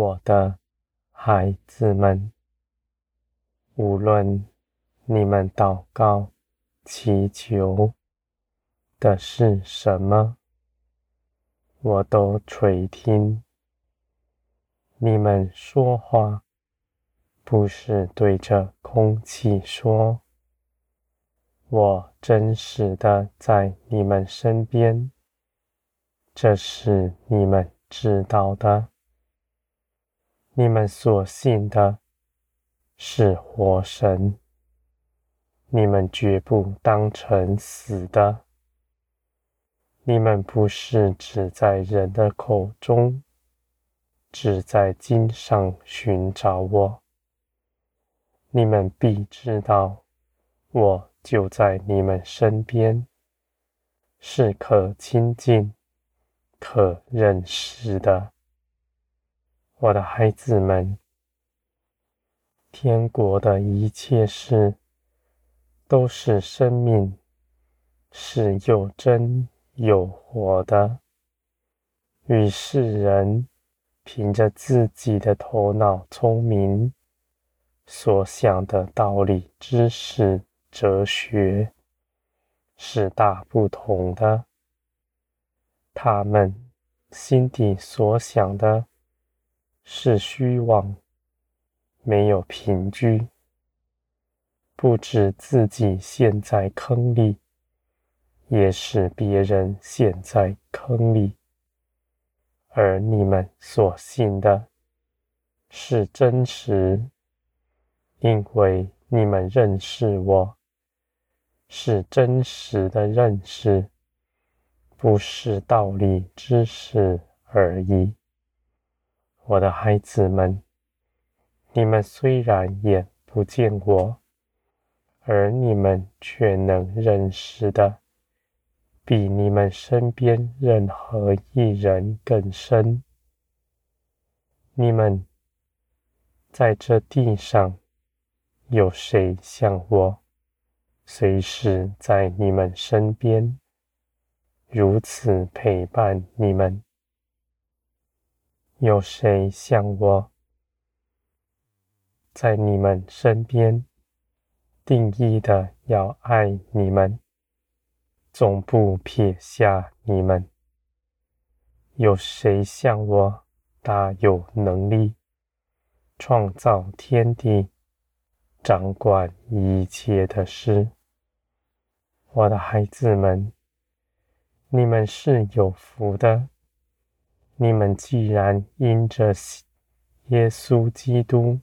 我的孩子们，无论你们祷告、祈求的是什么，我都垂听。你们说话，不是对着空气说，我真实的在你们身边，这是你们知道的。你们所信的是活神，你们绝不当成死的。你们不是只在人的口中，只在经上寻找我。你们必知道，我就在你们身边，是可亲近、可认识的。我的孩子们，天国的一切事都是生命，是又真又活的。与世人凭着自己的头脑聪明。所想的道理、知识、哲学是大不同的。他们心底所想的是虚妄，没有凭据，不止自己陷在坑里，也使别人陷在坑里。而你们所信的是真实。因为你们认识我，是真实的认识，不是道理知识而已。我的孩子们，你们虽然眼不见我，而你们却能认识的，比你们身边任何一人更深。你们在这地上。有谁像我，随时在你们身边，如此陪伴你们？有谁像我，在你们身边，定义的要爱你们，总不撇下你们？有谁像我，大有能力，创造天地？掌管一切的事，我的孩子们，你们是有福的。你们既然因着耶稣基督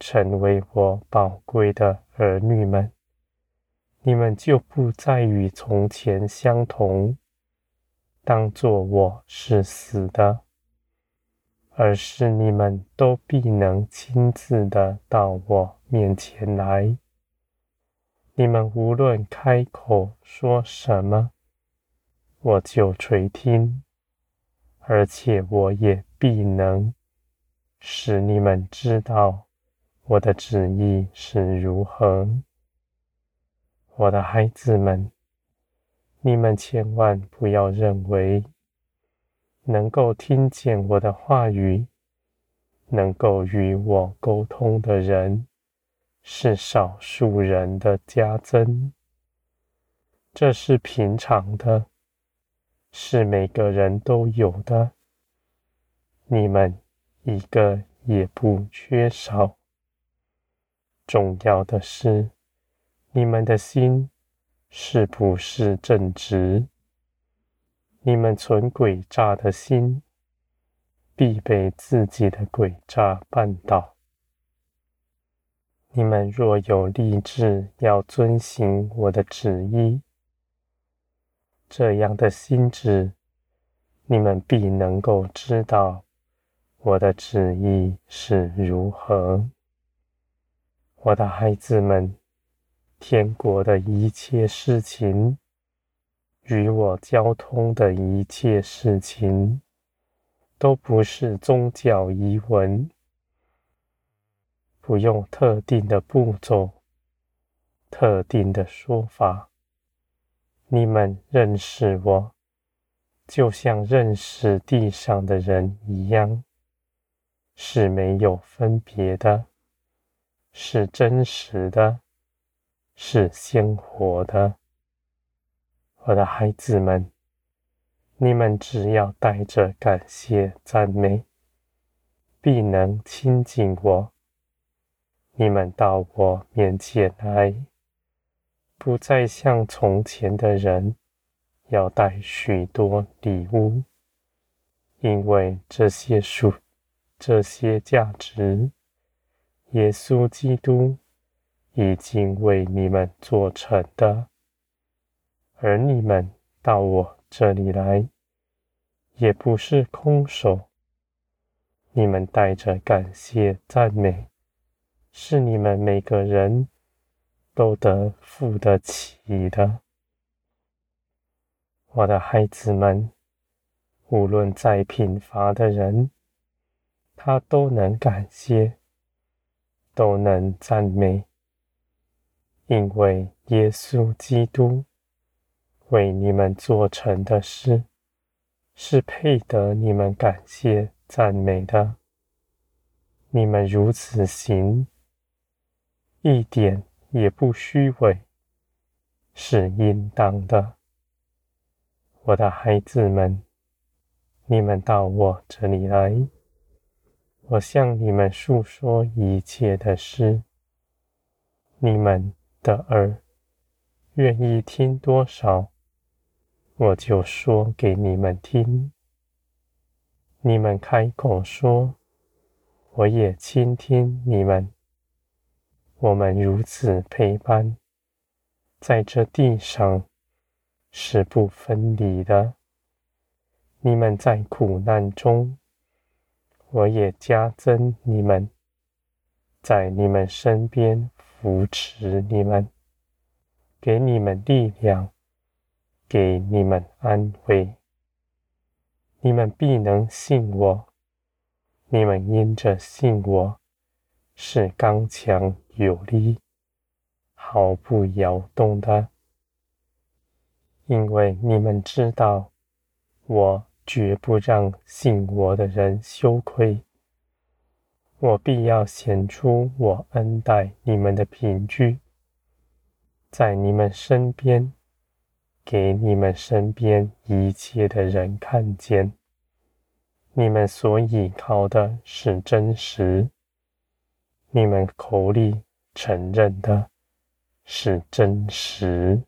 成为我宝贵的儿女们，你们就不再与从前相同，当作我是死的。而是你们都必能亲自的到我面前来。你们无论开口说什么，我就垂听，而且我也必能使你们知道我的旨意是如何。我的孩子们，你们千万不要认为。能够听见我的话语，能够与我沟通的人，是少数人的加增。这是平常的，是每个人都有的。你们一个也不缺少。重要的是，你们的心是不是正直？你们存诡诈的心，必被自己的诡诈绊倒。你们若有立志要遵行我的旨意，这样的心智，你们必能够知道我的旨意是如何。我的孩子们，天国的一切事情。与我交通的一切事情，都不是宗教仪文，不用特定的步骤、特定的说法。你们认识我，就像认识地上的人一样，是没有分别的，是真实的，是鲜活的。我的孩子们，你们只要带着感谢赞美，必能亲近我。你们到我面前来，不再像从前的人，要带许多礼物，因为这些属这些价值，耶稣基督已经为你们做成的。而你们到我这里来，也不是空手。你们带着感谢赞美，是你们每个人都得付得起的。我的孩子们，无论再贫乏的人，他都能感谢，都能赞美，因为耶稣基督。为你们做成的事，是配得你们感谢赞美的。你们如此行，一点也不虚伪，是应当的。我的孩子们，你们到我这里来，我向你们述说一切的事。你们的耳愿意听多少？我就说给你们听，你们开口说，我也倾听你们。我们如此陪伴，在这地上是不分离的。你们在苦难中，我也加增你们，在你们身边扶持你们，给你们力量。给你们安慰，你们必能信我。你们因着信我，是刚强有力，毫不摇动的。因为你们知道，我绝不让信我的人羞愧。我必要显出我恩待你们的凭据，在你们身边。给你们身边一切的人看见，你们所依靠的是真实，你们口里承认的是真实。